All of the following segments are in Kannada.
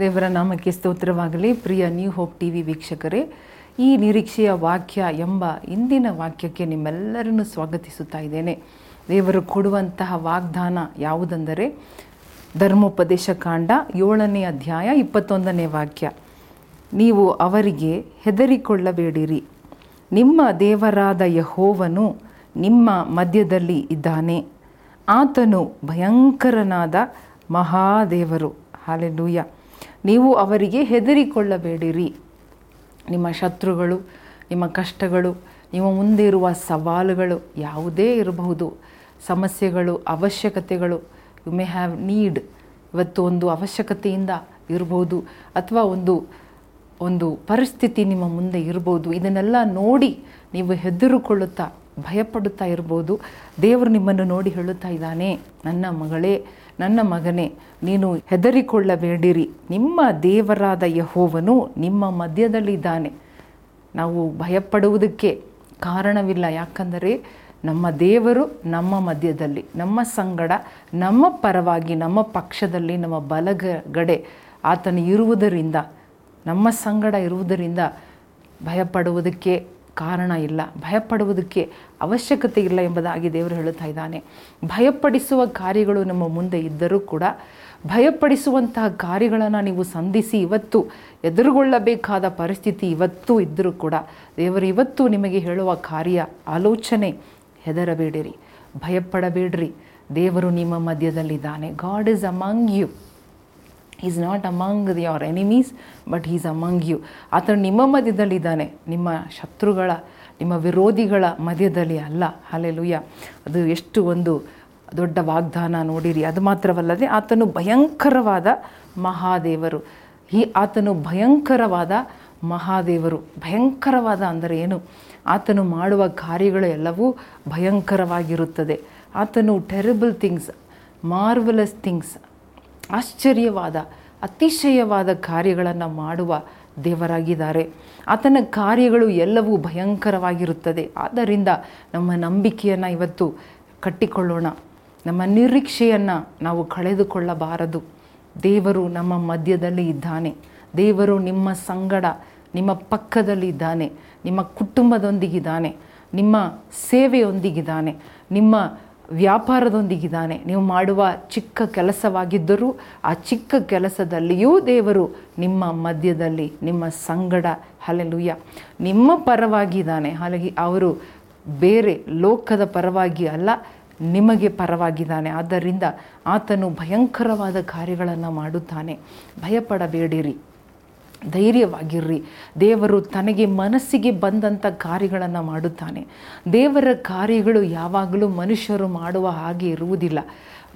ದೇವರ ನಾಮಕ್ಕೆ ಸ್ತೋತ್ರವಾಗಲಿ. ಪ್ರಿಯ ನ್ಯೂ ಹೋಪ್ ಟಿ ವಿ ವೀಕ್ಷಕರೇ, ಈ ನಿರೀಕ್ಷೆಯ ವಾಕ್ಯ ಎಂಬ ಇಂದಿನ ವಾಕ್ಯಕ್ಕೆ ನಿಮ್ಮೆಲ್ಲರನ್ನು ಸ್ವಾಗತಿಸುತ್ತಾ ಇದ್ದೇನೆ. ದೇವರು ಕೊಡುವಂತಹ ವಾಗ್ದಾನ ಯಾವುದೆಂದರೆ ಧರ್ಮೋಪದೇಶ ಕಾಂಡ ಏಳನೇ ಅಧ್ಯಾಯ ಇಪ್ಪತ್ತೊಂದನೇ ವಾಕ್ಯ. ನೀವು ಅವರಿಗೆ ಹೆದರಿಕೊಳ್ಳಬೇಡಿರಿ. ನಿಮ್ಮ ದೇವರಾದ ಯಹೋವನು ನಿಮ್ಮ ಮಧ್ಯದಲ್ಲಿ ಇದ್ದಾನೆ. ಆತನು ಭಯಂಕರನಾದ ಮಹಾದೇವರು. ಹಾಲೆಲೂಯ. ನೀವು ಅವರಿಗೆ ಹೆದರಿಕೊಳ್ಳಬೇಡಿರಿ. ನಿಮ್ಮ ಶತ್ರುಗಳು, ನಿಮ್ಮ ಕಷ್ಟಗಳು, ನಿಮ್ಮ ಮುಂದೆ ಇರುವ ಸವಾಲುಗಳು ಯಾವುದೇ ಇರಬಹುದು. ಸಮಸ್ಯೆಗಳು, ಅವಶ್ಯಕತೆಗಳು ಯು ಮೇ ಹ್ಯಾವ್ ನೀಡ್ ಇವತ್ತು ಒಂದು ಅವಶ್ಯಕತೆಯಿಂದ ಇರಬಹುದು ಅಥವಾ ಒಂದು ಒಂದು ಪರಿಸ್ಥಿತಿ ನಿಮ್ಮ ಮುಂದೆ ಇರ್ಬೋದು ಇದನ್ನೆಲ್ಲ ನೋಡಿ ನೀವು ಹೆದರುಕೊಳ್ಳುತ್ತಾ ಭಯಪಡುತ್ತಾ ಇರ್ಬೋದು. ದೇವರು ನಿಮ್ಮನ್ನು ನೋಡಿ ಹೇಳುತ್ತಾ ಇದ್ದಾನೆ. ನನ್ನ ಮಗಳೇ, ನನ್ನ ಮಗನೇ, ನೀನು ಹೆದರಿಕೊಳ್ಳಬೇಡಿರಿ. ನಿಮ್ಮ ದೇವರಾದ ಯಹೋವನು ನಿಮ್ಮ ಮಧ್ಯದಲ್ಲಿದ್ದಾನೆ. ನಾವು ಭಯಪಡುವುದಕ್ಕೆ ಕಾರಣವಿಲ್ಲ. ಯಾಕಂದರೆ ನಮ್ಮ ದೇವರು ನಮ್ಮ ಮಧ್ಯದಲ್ಲಿ, ನಮ್ಮ ಸಂಗಡ, ನಮ್ಮ ಪರವಾಗಿ, ನಮ್ಮ ಪಕ್ಷದಲ್ಲಿ, ನಮ್ಮ ಬಲಗಡೆ ಆತನು ಇರುವುದರಿಂದ, ನಮ್ಮ ಸಂಗಡ ಇರುವುದರಿಂದ ಭಯಪಡುವುದಕ್ಕೆ ಕಾರಣ ಇಲ್ಲ. ಭಯಪಡುವುದಕ್ಕೆ ಅವಶ್ಯಕತೆ ಇಲ್ಲ ಎಂಬುದಾಗಿ ದೇವರು ಹೇಳುತ್ತಾ ಇದ್ದಾನೆ. ಭಯಪಡಿಸುವ ಕಾರ್ಯಗಳು ನಮ್ಮ ಮುಂದೆ ಇದ್ದರೂ ಕೂಡ ಭಯಪಡಿಸುವಂತಹ ಕಾರ್ಯಗಳನ್ನು ನೀವು ಸಂಧಿಸಿ ಇವತ್ತು, ಎದುರುಗೊಳ್ಳಬೇಕಾದ ಪರಿಸ್ಥಿತಿ ಇವತ್ತು ಇದ್ದರೂ ಕೂಡ ದೇವರು ಇವತ್ತು ನಿಮಗೆ ಹೇಳುವ ಕಾರ್ಯ, ಆಲೋಚನೆ ಹೆದರಬೇಡಿರಿ, ಭಯಪಡಬೇಡ್ರಿ. ದೇವರು ನಿಮ್ಮ ಮಧ್ಯದಲ್ಲಿದ್ದಾನೆ. God is among you is not among your enemies but is among you ಆತನು ನಿಮ್ಮ ಮಧ್ಯದಲ್ಲಿದ್ದಾನೆ. ನಿಮ್ಮ ಶತ್ರುಗಳ, ನಿಮ್ಮ ವಿರೋಧಿಗಳ ಮಧ್ಯದಲ್ಲಿ ಅಲ್ಲ. ಹಾಲೆಲುಯ್ಯ ಅದು ಎಷ್ಟು ಒಂದು ದೊಡ್ಡ ವಾಗ್ದಾನ ನೋಡಿರಿ. ಅದು ಮಾತ್ರವಲ್ಲದೆ ಆತನು ಭಯಂಕರವಾದ ಮಹಾದೇವರು. ಈ ಆತನು ಭಯಂಕರವಾದ ಮಹಾದೇವರು. ಭಯಂಕರವಾದ ಅಂದರೆ ಏನು? ಆತನು ಮಾಡುವ ಕಾರ್ಯಗಳು ಎಲ್ಲವೂ ಭಯಂಕರವಾಗಿರುತ್ತದೆ. ಆತನು ಟೆರಿಬಲ್ ಥಿಂಗ್ಸ್ ಮಾರ್ವಲಸ್ ಥಿಂಗ್ಸ್ ಆಶ್ಚರ್ಯವಾದ, ಅತಿಶಯವಾದ ಕಾರ್ಯಗಳನ್ನು ಮಾಡುವ ದೇವರಾಗಿದ್ದಾರೆ. ಆತನ ಕಾರ್ಯಗಳು ಎಲ್ಲವೂ ಭಯಂಕರವಾಗಿರುತ್ತದೆ. ಆದ್ದರಿಂದ ನಮ್ಮ ನಂಬಿಕೆಯನ್ನು ಇವತ್ತು ಕಟ್ಟಿಕೊಳ್ಳೋಣ. ನಮ್ಮ ನಿರೀಕ್ಷೆಯನ್ನು ನಾವು ಕಳೆದುಕೊಳ್ಳಬಾರದು. ದೇವರು ನಮ್ಮ ಮಧ್ಯದಲ್ಲಿ ಇದ್ದಾನೆ. ದೇವರು ನಿಮ್ಮ ಸಂಗಡ, ನಿಮ್ಮ ಪಕ್ಕದಲ್ಲಿ ಇದ್ದಾನೆ. ನಿಮ್ಮ ಕುಟುಂಬದೊಂದಿಗಿದ್ದಾನೆ. ನಿಮ್ಮ ಸೇವೆಯೊಂದಿಗಿದ್ದಾನೆ. ನಿಮ್ಮ ವ್ಯಾಪಾರದೊಂದಿಗಿದ್ದಾನೆ. ನೀವು ಮಾಡುವ ಚಿಕ್ಕ ಕೆಲಸವಾಗಿದ್ದರೂ ಆ ಚಿಕ್ಕ ಕೆಲಸದಲ್ಲಿಯೂ ದೇವರು ನಿಮ್ಮ ಮಧ್ಯದಲ್ಲಿ, ನಿಮ್ಮ ಸಂಗಡ ಹಲೆಲುಯ್ಯ ನಿಮ್ಮ ಪರವಾಗಿದ್ದಾನೆ. ಹಾಗಾಗಿ ಅವರು ಬೇರೆ ಲೋಕದ ಪರವಾಗಿ ಅಲ್ಲ, ನಿಮಗೆ ಪರವಾಗಿದ್ದಾನೆ. ಆದ್ದರಿಂದ ಆತನು ಭಯಂಕರವಾದ ಕಾರ್ಯಗಳನ್ನು ಮಾಡುತ್ತಾನೆ. ಭಯಪಡಬೇಡಿರಿ. ಧೈರ್ಯವಾಗಿರ್ರಿ. ದೇವರು ತನಗೆ ಮನಸ್ಸಿಗೆ ಬಂದಂಥ ಕಾರ್ಯಗಳನ್ನು ಮಾಡುತ್ತಾನೆ. ದೇವರ ಕಾರ್ಯಗಳು ಯಾವಾಗಲೂ ಮನುಷ್ಯರು ಮಾಡುವ ಹಾಗೆ ಇರುವುದಿಲ್ಲ.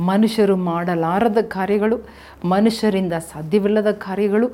ಮನುಷ್ಯರು ಮಾಡಲಾರದ ಕಾರ್ಯಗಳು, ಮನುಷ್ಯರಿಂದ ಸಾಧ್ಯವಿಲ್ಲದ ಕಾರ್ಯಗಳು,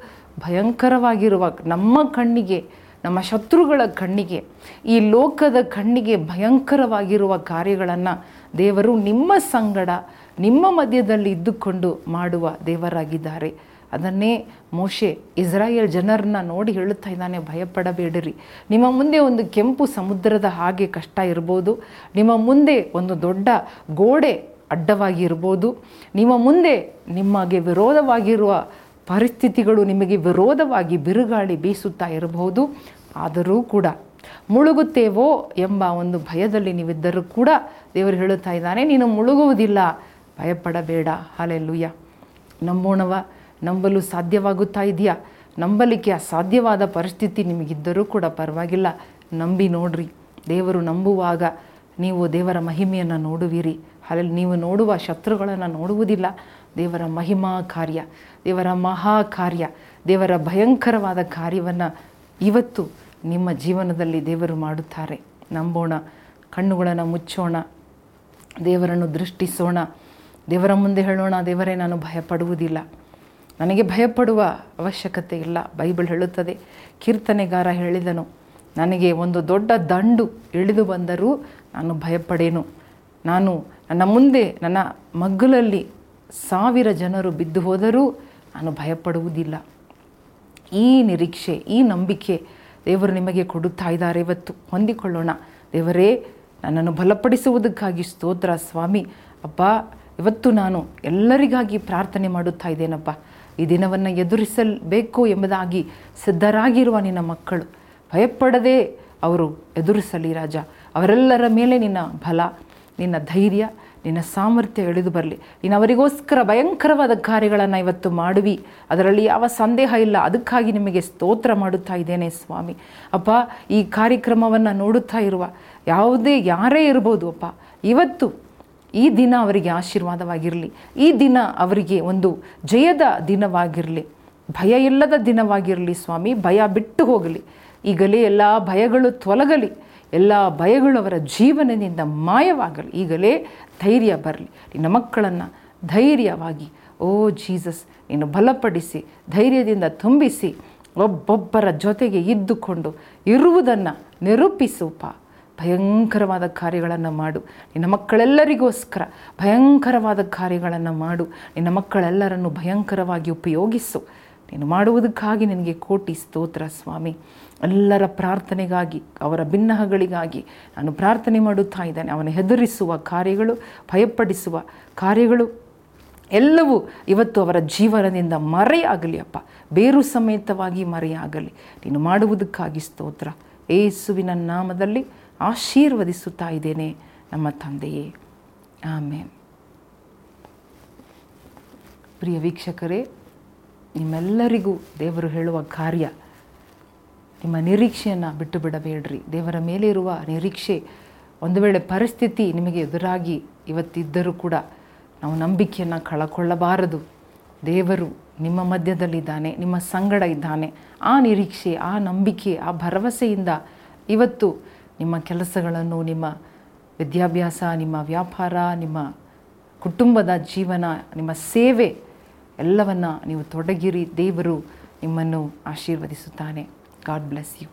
ಭಯಂಕರವಾಗಿರುವ ನಮ್ಮ ಕಣ್ಣಿಗೆ, ನಮ್ಮ ಶತ್ರುಗಳ ಕಣ್ಣಿಗೆ, ಈ ಲೋಕದ ಕಣ್ಣಿಗೆ ಭಯಂಕರವಾಗಿರುವ ಕಾರ್ಯಗಳನ್ನು ದೇವರು ನಿಮ್ಮ ಸಂಗಡ, ನಿಮ್ಮ ಮಧ್ಯದಲ್ಲಿ ಇದ್ದುಕೊಂಡು ಮಾಡುವ ದೇವರಾಗಿದ್ದಾರೆ. ಅದನ್ನೇ ಮೋಶೆ ಇಸ್ರಾಯೇಲ್ ಜನರನ್ನ ನೋಡಿ ಹೇಳುತ್ತಾ ಇದ್ದಾನೆ, ಭಯಪಡಬೇಡಿರಿ. ನಿಮ್ಮ ಮುಂದೆ ಒಂದು ಕೆಂಪು ಸಮುದ್ರದ ಹಾಗೆ ಕಷ್ಟ ಇರ್ಬೋದು. ನಿಮ್ಮ ಮುಂದೆ ಒಂದು ದೊಡ್ಡ ಗೋಡೆ ಅಡ್ಡವಾಗಿ ಇರ್ಬೋದು. ನಿಮ್ಮ ಮುಂದೆ ನಿಮಗೆ ವಿರೋಧವಾಗಿರುವ ಪರಿಸ್ಥಿತಿಗಳು ನಿಮಗೆ ವಿರೋಧವಾಗಿ ಬಿರುಗಾಳಿ ಬೀಸುತ್ತಾ ಇರಬಹುದು. ಆದರೂ ಕೂಡ ಮುಳುಗುತ್ತೇವೋ ಎಂಬ ಒಂದು ಭಯದಲ್ಲಿ ನೀವಿದ್ದರೂ ಕೂಡ ದೇವರು ಹೇಳುತ್ತಾ ಇದ್ದಾನೆ, ನೀನು ಮುಳುಗುವುದಿಲ್ಲ, ಭಯಪಡಬೇಡ. ಹಾಲೆಲ್ಲುಯ್ಯ ನಂಬೋಣವ ನಂಬಲು ಸಾಧ್ಯವಾಗುತ್ತಾ ಇದೆಯಾ? ನಂಬಲಿಕ್ಕೆ ಅಸಾಧ್ಯವಾದ ಪರಿಸ್ಥಿತಿ ನಿಮಗಿದ್ದರೂ ಕೂಡ ಪರವಾಗಿಲ್ಲ. ನಂಬಿ ನೋಡ್ರಿ. ದೇವರು ನಂಬುವಾಗ ನೀವು ದೇವರ ಮಹಿಮೆಯನ್ನು ನೋಡುವಿರಿ. ಅಲ್ಲಿ ನೀವು ನೋಡುವ ಶತ್ರುಗಳನ್ನು ನೋಡುವುದಿಲ್ಲ. ದೇವರ ಮಹಿಮಾ ಕಾರ್ಯ, ದೇವರ ಮಹಾ ಕಾರ್ಯ, ದೇವರ ಭಯಂಕರವಾದ ಕಾರ್ಯವನ್ನು ಇವತ್ತು ನಿಮ್ಮ ಜೀವನದಲ್ಲಿ ದೇವರು ಮಾಡುತ್ತಾರೆ. ನಂಬೋಣ, ಕಣ್ಣುಗಳನ್ನು ಮುಚ್ಚೋಣ, ದೇವರನ್ನು ದೃಷ್ಟಿಸೋಣ. ದೇವರ ಮುಂದೆ ಹೇಳೋಣ, ದೇವರೇ, ನಾನು ಭಯಪಡುವುದಿಲ್ಲ. ನನಗೆ ಭಯಪಡುವ ಅವಶ್ಯಕತೆ ಇಲ್ಲ. ಬೈಬಲ್ ಹೇಳುತ್ತದೆ, ಕೀರ್ತನೆಗಾರ ಹೇಳಿದನು, ನನಗೆ ಒಂದು ದೊಡ್ಡ ದಂಡು ಇಳಿದು ಬಂದರೂ ನಾನು ಭಯಪಡೇನು. ನಾನು ನನ್ನ ಮುಂದೆ ನನ್ನ ಮಗ್ಗುಲಲ್ಲಿ ಸಾವಿರ ಜನರು ಬಿದ್ದು ಹೋದರೂ ನಾನು ಭಯಪಡುವುದಿಲ್ಲ. ಈ ನಿರೀಕ್ಷೆ, ಈ ನಂಬಿಕೆ ದೇವರು ನಿಮಗೆ ಕೊಡುತ್ತಾ ಇದ್ದಾರೆ ಇವತ್ತು. ಹೊಂದಿಕೊಳ್ಳೋಣ. ದೇವರೇ, ನನ್ನನ್ನು ಬಲಪಡಿಸುವುದಕ್ಕಾಗಿ ಸ್ತೋತ್ರ ಸ್ವಾಮಿ. ಅಪ್ಪ ಇವತ್ತು ನಾನು ಎಲ್ಲರಿಗಾಗಿ ಪ್ರಾರ್ಥನೆ ಮಾಡುತ್ತಾ ಇದ್ದೇನಪ್ಪ. ಈ ದಿನವನ್ನು ಎದುರಿಸಬೇಕು ಎಂಬುದಾಗಿ ಸಿದ್ಧರಾಗಿರುವ ನಿನ್ನ ಮಕ್ಕಳು. ಭಯಪಡದೆ ಅವರು ಎದುರಿಸಲಿ ರಾಜ. ಅವರೆಲ್ಲರ ಮೇಲೆ ನಿನ್ನ ಬಲ, ನಿನ್ನ ಧೈರ್ಯ, ನಿನ್ನ ಸಾಮರ್ಥ್ಯ ಎಳೆದು ಬರಲಿ. ನೀನು ಅವರಿಗೋಸ್ಕರ ಭಯಂಕರವಾದ ಕಾರ್ಯಗಳನ್ನು ಇವತ್ತು ಮಾಡುವಿ. ಅದರಲ್ಲಿ ಯಾವ ಸಂದೇಹ ಇಲ್ಲ. ಅದಕ್ಕಾಗಿ ನಿಮಗೆ ಸ್ತೋತ್ರ ಮಾಡುತ್ತಾ ಇದ್ದೇನೆ ಸ್ವಾಮಿ. ಅಪ್ಪ, ಈ ಕಾರ್ಯಕ್ರಮವನ್ನು ನೋಡುತ್ತಾ ಇರುವ ಯಾವುದೇ ಯಾರೇ ಇರ್ಬೋದು ಅಪ್ಪ, ಇವತ್ತು ಈ ದಿನ ಅವರಿಗೆ ಆಶೀರ್ವಾದವಾಗಿರಲಿ. ಈ ದಿನ ಅವರಿಗೆ ಒಂದು ಜಯದ ದಿನವಾಗಿರಲಿ. ಭಯ ಇಲ್ಲದ ದಿನವಾಗಿರಲಿ ಸ್ವಾಮಿ, ಭಯ ಬಿಟ್ಟು ಹೋಗಲಿ. ಈಗಲೇ ಎಲ್ಲ ಭಯಗಳು ತೊಲಗಲಿ. ಎಲ್ಲ ಭಯಗಳು ಅವರ ಜೀವನದಿಂದ ಮಾಯವಾಗಲಿ. ಈಗಲೇ ಧೈರ್ಯ ಬರಲಿ. ನಿನ್ನ ಮಕ್ಕಳನ್ನು ಧೈರ್ಯವಾಗಿ, ಓ ಜೀಸಸ್, ನೀನು ಬಲಪಡಿಸಿ, ಧೈರ್ಯದಿಂದ ತುಂಬಿಸಿ, ಒಬ್ಬೊಬ್ಬರ ಜೊತೆಗೆ ಇದ್ದುಕೊಂಡು ಇರುವುದನ್ನು ನಿರೂಪಿಸುಪ್ಪ ಭಯಂಕರವಾದ ಕಾರ್ಯಗಳನ್ನು ಮಾಡು. ನಿನ್ನ ಮಕ್ಕಳೆಲ್ಲರಿಗೋಸ್ಕರ ಭಯಂಕರವಾದ ಕಾರ್ಯಗಳನ್ನು ಮಾಡು. ನಿನ್ನ ಮಕ್ಕಳೆಲ್ಲರನ್ನು ಭಯಂಕರವಾಗಿ ಉಪಯೋಗಿಸು. ನೀನು ಮಾಡುವುದಕ್ಕಾಗಿ ನಿನಗೆ ಕೋಟಿ ಸ್ತೋತ್ರ ಸ್ವಾಮಿ. ಎಲ್ಲರ ಪ್ರಾರ್ಥನೆಗಾಗಿ, ಅವರ ಭಿನ್ನಹಗಳಿಗಾಗಿ ನಾನು ಪ್ರಾರ್ಥನೆ ಮಾಡುತ್ತಾ ಇದ್ದೇನೆ. ಅವನ ಹೆದರಿಸುವ ಕಾರ್ಯಗಳು, ಭಯಪಡಿಸುವ ಕಾರ್ಯಗಳು ಎಲ್ಲವೂ ಇವತ್ತು ಅವರ ಜೀವನದಿಂದ ಮರೆಯಾಗಲಿ ಅಪ್ಪ. ಬೇರು ಸಮೇತವಾಗಿ ಮರೆಯಾಗಲಿ. ನೀನು ಮಾಡುವುದಕ್ಕಾಗಿ ಸ್ತೋತ್ರ. ಏಸುವಿನ ನಾಮದಲ್ಲಿ ಆಶೀರ್ವದಿಸುತ್ತಾ ಇದ್ದೇನೆ ನಮ್ಮ ತಂದೆಯೇ. ಆಮೇಲೆ ಪ್ರಿಯ ವೀಕ್ಷಕರೇ, ನಿಮ್ಮೆಲ್ಲರಿಗೂ ದೇವರು ಹೇಳುವ ಕಾರ್ಯ, ನಿಮ್ಮ ನಿರೀಕ್ಷೆಯನ್ನು ಬಿಟ್ಟು ಬಿಡಬೇಡ್ರಿ ದೇವರ ಮೇಲೆ ಇರುವ ನಿರೀಕ್ಷೆ, ಒಂದು ವೇಳೆ ಪರಿಸ್ಥಿತಿ ನಿಮಗೆ ಎದುರಾಗಿ ಇವತ್ತಿದ್ದರೂ ಕೂಡ ನಾವು ನಂಬಿಕೆಯನ್ನು ಕಳಕೊಳ್ಳಬಾರದು. ದೇವರು ನಿಮ್ಮ ಮಧ್ಯದಲ್ಲಿದ್ದಾನೆ, ನಿಮ್ಮ ಸಂಗಡ ಇದ್ದಾನೆ. ಆ ನಿರೀಕ್ಷೆ, ಆ ನಂಬಿಕೆ, ಆ ಭರವಸೆಯಿಂದ ಇವತ್ತು ನಿಮ್ಮ ಕೆಲಸಗಳನ್ನು, ನಿಮ್ಮ ವಿದ್ಯಾಭ್ಯಾಸ, ನಿಮ್ಮ ವ್ಯಾಪಾರ, ನಿಮ್ಮ ಕುಟುಂಬದ ಜೀವನ, ನಿಮ್ಮ ಸೇವೆ ಎಲ್ಲವನ್ನು ನೀವು ತೊಡಗಿರಿ. ದೇವರು ನಿಮ್ಮನ್ನು ಆಶೀರ್ವದಿಸುತ್ತಾನೆ. God bless you